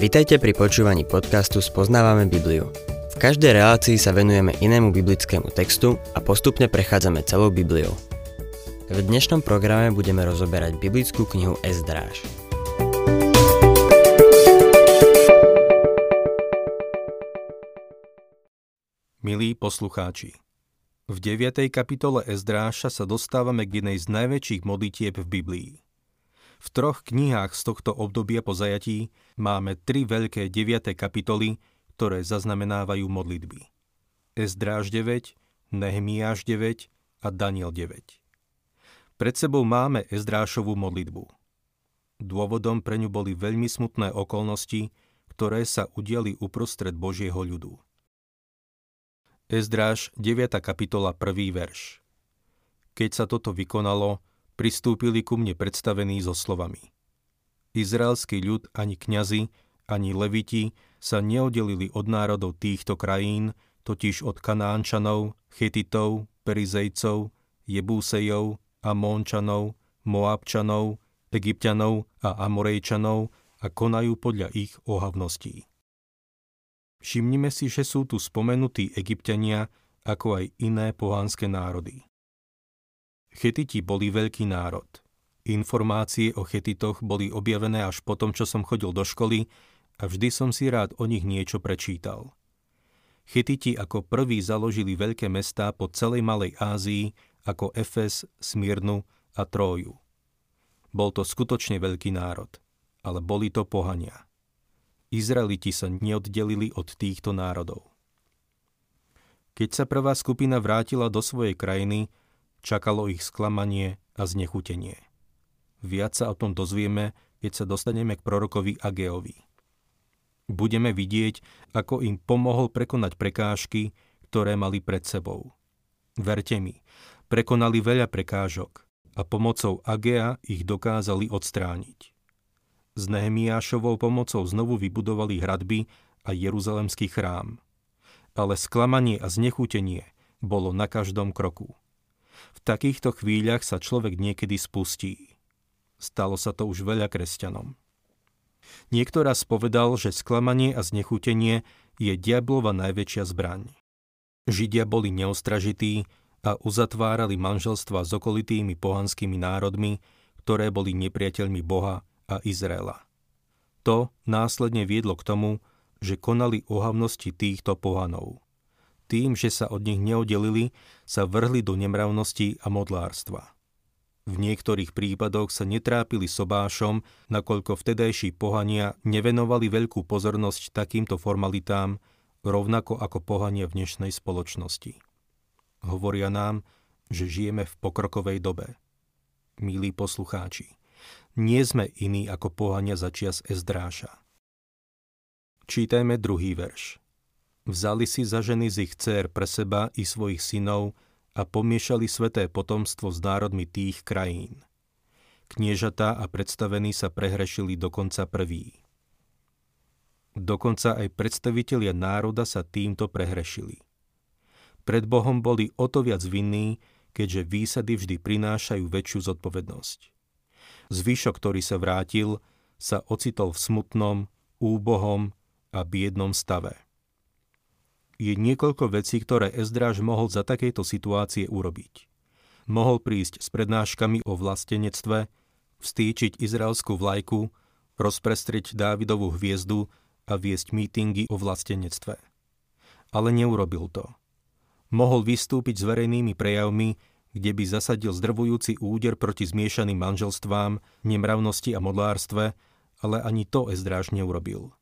Vitajte pri počúvaní podcastu Spoznávame Bibliu. V každej relácii sa venujeme inému biblickému textu a postupne prechádzame celou Bibliou. V dnešnom programe budeme rozoberať biblickú knihu Ezdráž. Milí poslucháči, v 9. kapitole Ezdráša sa dostávame k jednej z najväčších modlitieb v Biblii. V troch knihách z tohto obdobia po zajatí máme tri veľké 9. kapitoly, ktoré zaznamenávajú modlitby. Ezdráž 9, Nehemiáš 9 a Daniel 9. Pred sebou máme Ezdrášovú modlitbu. Dôvodom pre ňu boli veľmi smutné okolnosti, ktoré sa udiali uprostred Božieho ľudu. Ezdráž 9. kapitola 1. verš. Keď sa toto vykonalo, pristúpili ku mne predstavení so slovami. Izraelský ľud ani kňazi, ani leviti sa neoddelili od národov týchto krajín, totiž od Kanánčanov, Chetitov, Perizejcov, Jebúsejov, Amónčanov, Moabčanov, Egyptianov a Amorejčanov a konajú podľa ich ohavností. Všimnime si, že sú tu spomenutí Egyptiania ako aj iné pohánske národy. Chetiti boli veľký národ. Informácie o Chetitoch boli objavené až potom, čo som chodil do školy a vždy som si rád o nich niečo prečítal. Chetiti ako prví založili veľké mestá po celej Malej Ázii ako Efes, Smírnu a Tróju. Bol to skutočne veľký národ, ale boli to pohania. Izraeliti sa neoddelili od týchto národov. Keď sa prvá skupina vrátila do svojej krajiny, Čakalo ich sklamanie a znechutenie. Viac sa o tom dozvieme, keď sa dostaneme k prorokovi Ageovi. Budeme vidieť, ako im pomohol prekonať prekážky, ktoré mali pred sebou. Verte mi, prekonali veľa prekážok a pomocou Agea ich dokázali odstrániť. S Nehemiášovou pomocou znovu vybudovali hradby a Jeruzalemský chrám. Ale sklamanie a znechutenie bolo na každom kroku. V takýchto chvíľach sa človek niekedy spustí. Stalo sa to už veľa kresťanom. Niekto raz že sklamanie a znechutenie je diablova najväčšia zbraň. Židia boli neostražití a uzatvárali manželstva s okolitými pohanskými národmi, ktoré boli nepriateľmi Boha a Izraela. To následne viedlo k tomu, že konali ohavnosti týchto pohanov tým, že sa od nich neoddelili, sa vrhli do nemravnosti a modlárstva. V niektorých prípadoch sa netrápili sobášom, nakoľko vtedajší pohania nevenovali veľkú pozornosť takýmto formalitám, rovnako ako pohania v dnešnej spoločnosti. Hovoria nám, že žijeme v pokrokovej dobe. Milí poslucháči, nie sme iní ako pohania začias Ezdráša. Čítajme druhý verš. Vzali si za ženy z ich dcer pre seba i svojich synov a pomiešali sveté potomstvo s národmi tých krajín. Kniežatá a predstavení sa prehrešili dokonca prví. Dokonca aj predstavitelia národa sa týmto prehrešili. Pred Bohom boli o to viac vinní, keďže výsady vždy prinášajú väčšiu zodpovednosť. Zvyšok, ktorý sa vrátil, sa ocitol v smutnom, úbohom a biednom stave je niekoľko vecí, ktoré Ezdráž mohol za takejto situácie urobiť. Mohol prísť s prednáškami o vlastenectve, vstýčiť izraelskú vlajku, rozprestrieť Dávidovú hviezdu a viesť mítingy o vlastenectve. Ale neurobil to. Mohol vystúpiť s verejnými prejavmi, kde by zasadil zdrvujúci úder proti zmiešaným manželstvám, nemravnosti a modlárstve, ale ani to Ezdráž neurobil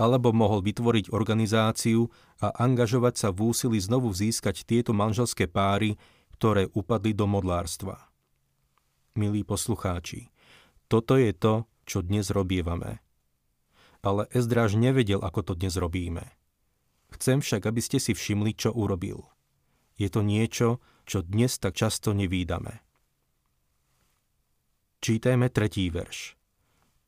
alebo mohol vytvoriť organizáciu a angažovať sa v úsilí znovu získať tieto manželské páry, ktoré upadli do modlárstva. Milí poslucháči, toto je to, čo dnes robievame. Ale Ezdráž nevedel, ako to dnes robíme. Chcem však, aby ste si všimli, čo urobil. Je to niečo, čo dnes tak často nevídame. Čítajme tretí verš.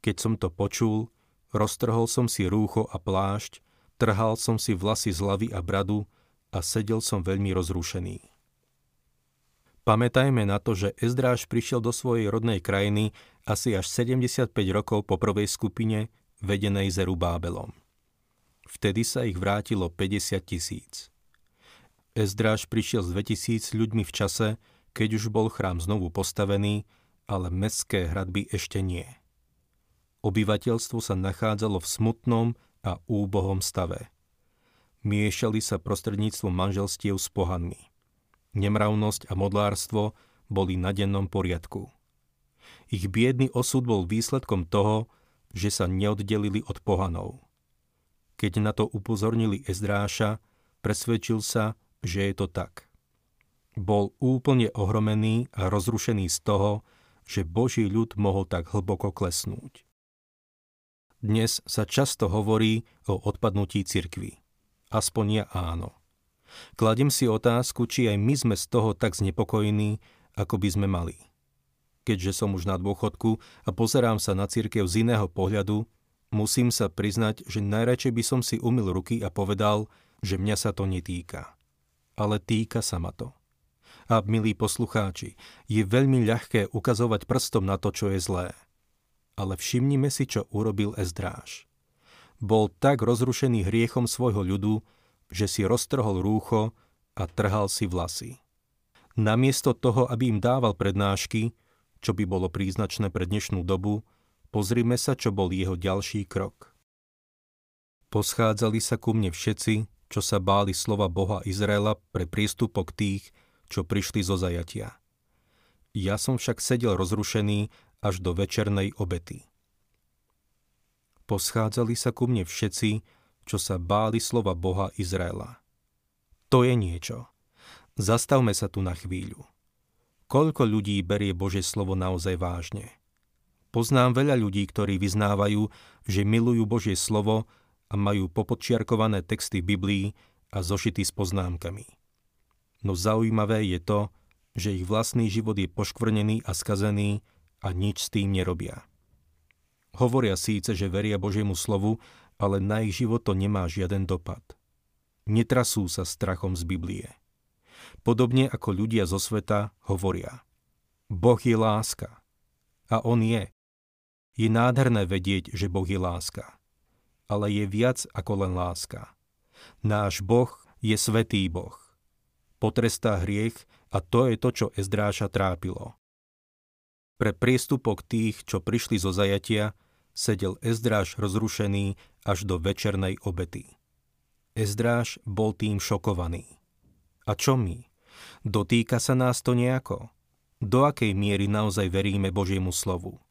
Keď som to počul, Roztrhol som si rúcho a plášť, trhal som si vlasy z hlavy a bradu a sedel som veľmi rozrušený. Pamätajme na to, že Ezdráž prišiel do svojej rodnej krajiny asi až 75 rokov po prvej skupine, vedenej Zerubábelom. Vtedy sa ich vrátilo 50 tisíc. Ezdráž prišiel s 2000 ľuďmi v čase, keď už bol chrám znovu postavený, ale mestské hradby ešte nie. Obyvateľstvo sa nachádzalo v smutnom a úbohom stave. Miešali sa prostredníctvom manželstiev s pohanmi. Nemravnosť a modlárstvo boli na dennom poriadku. Ich biedný osud bol výsledkom toho, že sa neoddelili od pohanov. Keď na to upozornili Ezdráša, presvedčil sa, že je to tak. Bol úplne ohromený a rozrušený z toho, že Boží ľud mohol tak hlboko klesnúť. Dnes sa často hovorí o odpadnutí cirkvy. Aspoň ja áno. Kladím si otázku, či aj my sme z toho tak znepokojení, ako by sme mali. Keďže som už na dôchodku a pozerám sa na cirkev z iného pohľadu, Musím sa priznať, že najradšej by som si umil ruky a povedal, že mňa sa to netýka. Ale týka sa ma to. A milí poslucháči, je veľmi ľahké ukazovať prstom na to, čo je zlé. Ale všimnime si, čo urobil Ezdráž. Bol tak rozrušený hriechom svojho ľudu, že si roztrhol rúcho a trhal si vlasy. Namiesto toho, aby im dával prednášky, čo by bolo príznačné pre dnešnú dobu, Pozrime sa, čo bol jeho ďalší krok. Poschádzali sa ku mne všetci, čo sa báli slova Boha Izraela pre prístupok tých, čo prišli zo zajatia. Ja som však sedel rozrušený až do večernej obety. Poschádzali sa ku mne všetci, čo sa báli slova Boha Izraela. To je niečo. Zastavme sa tu na chvíľu. Koľko ľudí berie Bože slovo naozaj vážne? Poznám veľa ľudí, ktorí vyznávajú, že milujú Božie slovo a majú popodčiarkované texty Biblii a zošity s poznámkami. No zaujímavé je to, že ich vlastný život je poškvrnený a skazený a nič s tým nerobia. Hovoria síce, že veria Božiemu slovu, ale na ich život to nemá žiaden dopad. Netrasú sa strachom z Biblie. Podobne ako ľudia zo sveta hovoria. Boh je láska. A On je. Je nádherné vedieť, že Boh je láska. Ale je viac ako len láska. Náš Boh je svetý Boh. Potrestá hriech a to je to, čo Ezdráša trápilo. Pre priestupok tých, čo prišli zo zajatia, sedel Ezdráš rozrušený až do večernej obety. Ezdráš bol tým šokovaný. A čo my? Dotýka sa nás to nejako? Do akej miery naozaj veríme Božiemu slovu?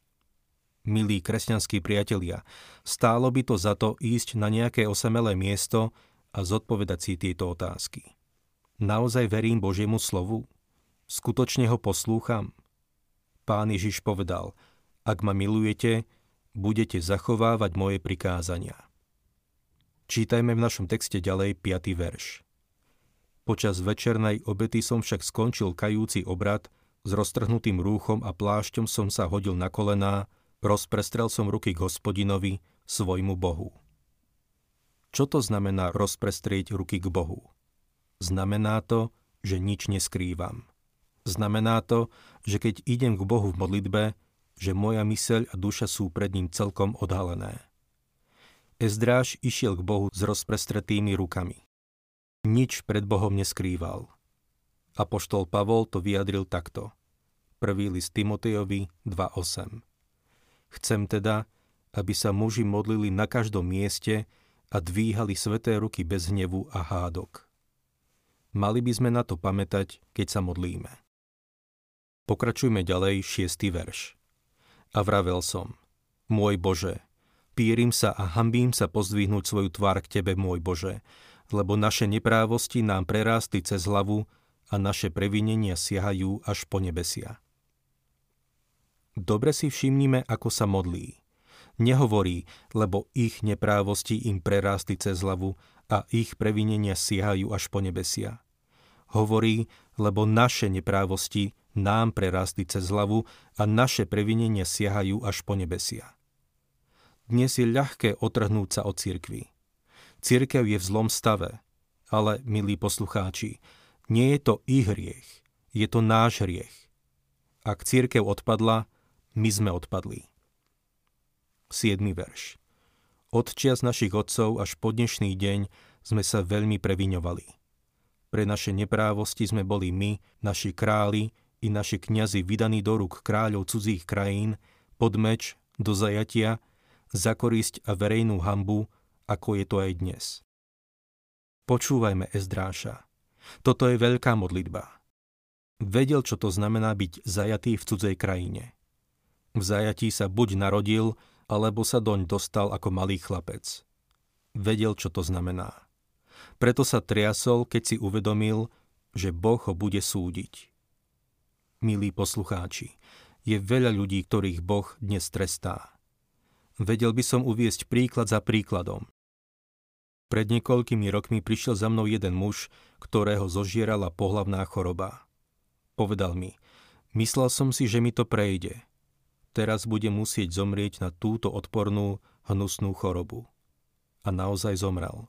milí kresťanskí priatelia, stálo by to za to ísť na nejaké osamelé miesto a zodpovedať si tieto otázky. Naozaj verím Božiemu slovu? Skutočne ho poslúcham? Pán Ježiš povedal, ak ma milujete, budete zachovávať moje prikázania. Čítajme v našom texte ďalej 5. verš. Počas večernej obety som však skončil kajúci obrad, s roztrhnutým rúchom a plášťom som sa hodil na kolená, Rozprestrel som ruky k hospodinovi, svojmu Bohu. Čo to znamená rozprestrieť ruky k Bohu? Znamená to, že nič neskrývam. Znamená to, že keď idem k Bohu v modlitbe, že moja myseľ a duša sú pred ním celkom odhalené. Ezdráž išiel k Bohu s rozprestretými rukami. Nič pred Bohom neskrýval. Apoštol Pavol to vyjadril takto. Prvý list Timotejovi 2.8 Chcem teda, aby sa muži modlili na každom mieste a dvíhali sveté ruky bez hnevu a hádok. Mali by sme na to pamätať, keď sa modlíme. Pokračujme ďalej, šiestý verš. A vravel som, môj Bože, pírim sa a hambím sa pozdvihnúť svoju tvár k Tebe, môj Bože, lebo naše neprávosti nám prerástli cez hlavu a naše previnenia siahajú až po nebesia. Dobre si všimnime, ako sa modlí. Nehovorí, lebo ich neprávosti im prerástli cez hlavu a ich previnenia siahajú až po nebesia. Hovorí, lebo naše neprávosti nám prerástli cez hlavu a naše previnenia siahajú až po nebesia. Dnes je ľahké otrhnúť sa od cirkvy. Cirkev je v zlom stave, ale, milí poslucháči, nie je to ich hriech, je to náš hriech. Ak církev odpadla, my sme odpadli. 7. verš. Od čias našich otcov až po dnešný deň sme sa veľmi previňovali. Pre naše neprávosti sme boli my, naši králi i naši kňazi vydaní do rúk kráľov cudzích krajín, pod meč, do zajatia, za korisť a verejnú hambu, ako je to aj dnes. Počúvajme Ezdráša. Toto je veľká modlitba. Vedel, čo to znamená byť zajatý v cudzej krajine. V zajatí sa buď narodil, alebo sa doň dostal ako malý chlapec. Vedel, čo to znamená. Preto sa triasol, keď si uvedomil, že Boh ho bude súdiť. Milí poslucháči, je veľa ľudí, ktorých Boh dnes trestá. Vedel by som uviesť príklad za príkladom. Pred niekoľkými rokmi prišiel za mnou jeden muž, ktorého zožierala pohlavná choroba. Povedal mi, myslel som si, že mi to prejde – teraz bude musieť zomrieť na túto odpornú, hnusnú chorobu. A naozaj zomrel.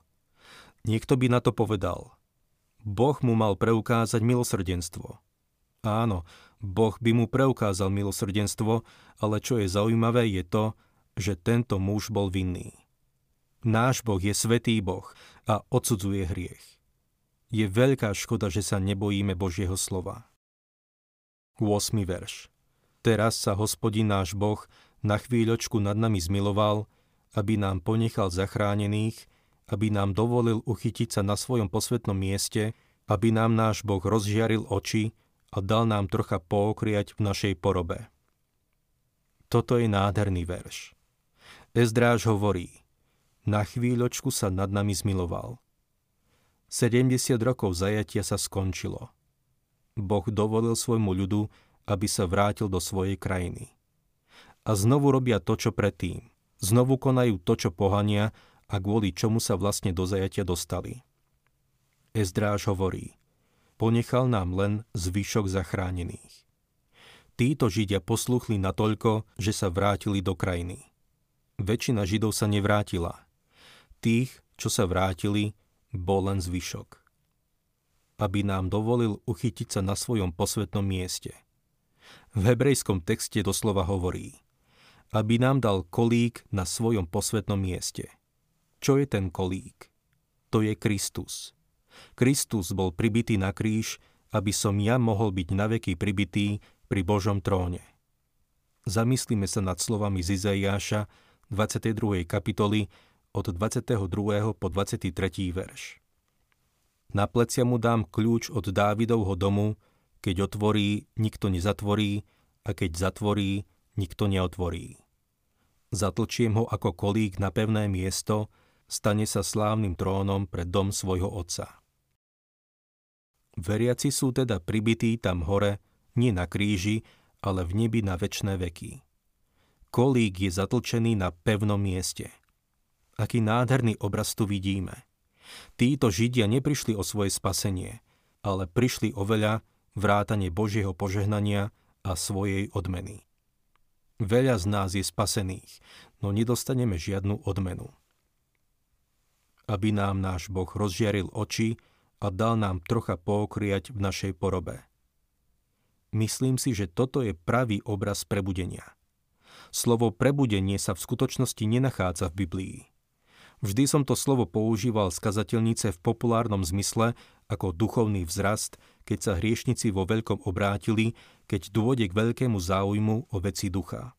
Niekto by na to povedal. Boh mu mal preukázať milosrdenstvo. Áno, Boh by mu preukázal milosrdenstvo, ale čo je zaujímavé je to, že tento muž bol vinný. Náš Boh je svetý Boh a odsudzuje hriech. Je veľká škoda, že sa nebojíme Božieho slova. 8. verš Teraz sa hospodin náš Boh na chvíľočku nad nami zmiloval, aby nám ponechal zachránených, aby nám dovolil uchytiť sa na svojom posvetnom mieste, aby nám náš Boh rozžiaril oči a dal nám trocha pookriať v našej porobe. Toto je nádherný verš. Ezdráž hovorí, na chvíľočku sa nad nami zmiloval. 70 rokov zajatia sa skončilo. Boh dovolil svojmu ľudu, aby sa vrátil do svojej krajiny. A znovu robia to, čo predtým. Znovu konajú to, čo pohania a kvôli čomu sa vlastne do zajatia dostali. Ezdráž hovorí, ponechal nám len zvyšok zachránených. Títo Židia posluchli natoľko, že sa vrátili do krajiny. Väčšina Židov sa nevrátila. Tých, čo sa vrátili, bol len zvyšok. Aby nám dovolil uchytiť sa na svojom posvetnom mieste – v hebrejskom texte doslova hovorí, aby nám dal kolík na svojom posvetnom mieste. Čo je ten kolík? To je Kristus. Kristus bol pribitý na kríž, aby som ja mohol byť naveky pribitý pri Božom tróne. Zamyslíme sa nad slovami z Izaiáša 22. kapitoly od 22. po 23. verš. Na plecia mu dám kľúč od Dávidovho domu, keď otvorí, nikto nezatvorí a keď zatvorí, nikto neotvorí. Zatlčiem ho ako kolík na pevné miesto, stane sa slávnym trónom pre dom svojho otca. Veriaci sú teda pribití tam hore, nie na kríži, ale v nebi na väčšné veky. Kolík je zatlčený na pevnom mieste. Aký nádherný obraz tu vidíme. Títo Židia neprišli o svoje spasenie, ale prišli oveľa, vrátanie Božieho požehnania a svojej odmeny. Veľa z nás je spasených, no nedostaneme žiadnu odmenu. Aby nám náš Boh rozžiaril oči a dal nám trocha pookriať v našej porobe. Myslím si, že toto je pravý obraz prebudenia. Slovo prebudenie sa v skutočnosti nenachádza v Biblii. Vždy som to slovo používal z kazateľnice v populárnom zmysle ako duchovný vzrast, keď sa hriešnici vo veľkom obrátili, keď dôjde k veľkému záujmu o veci ducha.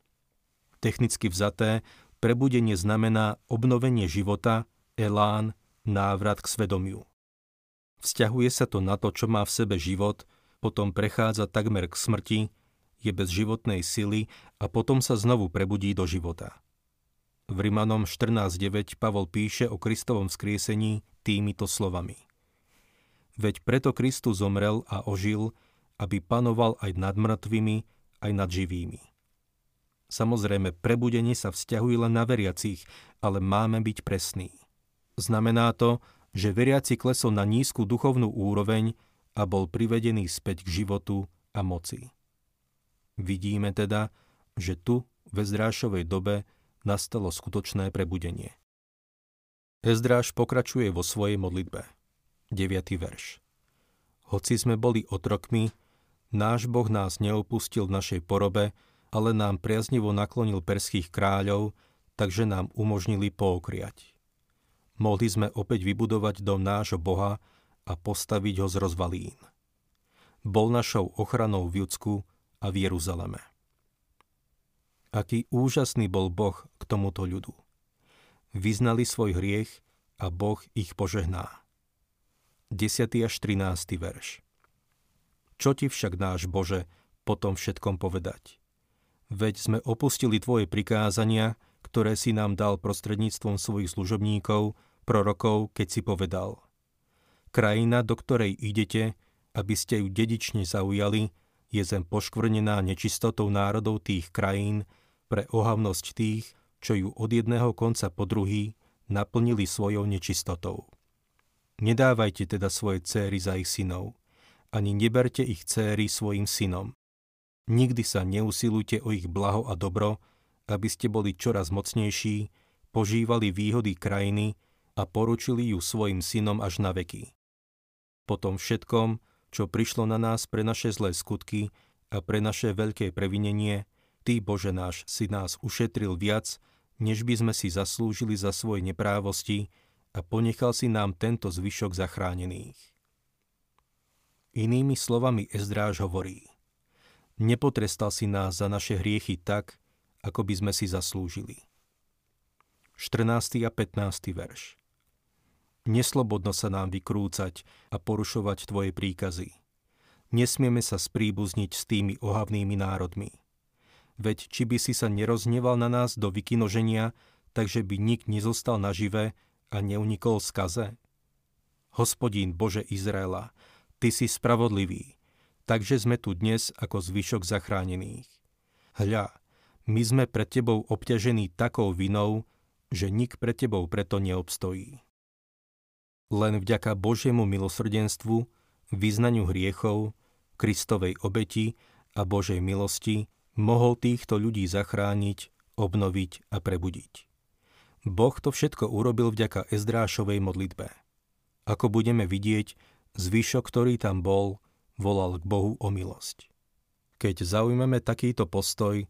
Technicky vzaté, prebudenie znamená obnovenie života, elán, návrat k svedomiu. Vzťahuje sa to na to, čo má v sebe život, potom prechádza takmer k smrti, je bez životnej sily a potom sa znovu prebudí do života. V Rimanom 14.9 Pavol píše o Kristovom skriesení týmito slovami. Veď preto Kristus zomrel a ožil, aby panoval aj nad mŕtvými, aj nad živými. Samozrejme, prebudenie sa vzťahuje len na veriacich, ale máme byť presní. Znamená to, že veriaci klesol na nízku duchovnú úroveň a bol privedený späť k životu a moci. Vidíme teda, že tu, v Ezdrášovej dobe, nastalo skutočné prebudenie. Ezdráš pokračuje vo svojej modlitbe. 9. verš. Hoci sme boli otrokmi, náš Boh nás neopustil v našej porobe, ale nám priaznivo naklonil perských kráľov, takže nám umožnili pookriať. Mohli sme opäť vybudovať dom nášho Boha a postaviť ho z rozvalín. Bol našou ochranou v Judsku a v Jeruzaleme. Aký úžasný bol Boh k tomuto ľudu. Vyznali svoj hriech a Boh ich požehná. 10. až 13. verš Čo ti však náš Bože potom všetkom povedať? Veď sme opustili Tvoje prikázania, ktoré si nám dal prostredníctvom svojich služobníkov, prorokov, keď si povedal Krajina, do ktorej idete, aby ste ju dedične zaujali, je zem poškvrnená nečistotou národov tých krajín pre ohavnosť tých, čo ju od jedného konca po druhý naplnili svojou nečistotou. Nedávajte teda svoje céry za ich synov, ani neberte ich céry svojim synom. Nikdy sa neusilujte o ich blaho a dobro, aby ste boli čoraz mocnejší, požívali výhody krajiny a poručili ju svojim synom až na veky. Po tom všetkom, čo prišlo na nás pre naše zlé skutky a pre naše veľké previnenie, Ty, Bože náš, si nás ušetril viac, než by sme si zaslúžili za svoje neprávosti a ponechal si nám tento zvyšok zachránených. Inými slovami Ezdráž hovorí, nepotrestal si nás za naše hriechy tak, ako by sme si zaslúžili. 14. a 15. verš Neslobodno sa nám vykrúcať a porušovať Tvoje príkazy. Nesmieme sa spríbuzniť s tými ohavnými národmi. Veď či by si sa nerozneval na nás do vykinoženia, takže by nik nezostal nažive a neunikol skaze? Hospodín Bože Izraela, Ty si spravodlivý, takže sme tu dnes ako zvyšok zachránených. Hľa, my sme pred tebou obťažení takou vinou, že nik pred tebou preto neobstojí. Len vďaka Božiemu milosrdenstvu, vyznaniu hriechov, Kristovej obeti a Božej milosti mohol týchto ľudí zachrániť, obnoviť a prebudiť. Boh to všetko urobil vďaka Ezdrášovej modlitbe. Ako budeme vidieť, zvyšok, ktorý tam bol, volal k Bohu o milosť. Keď zaujmeme takýto postoj,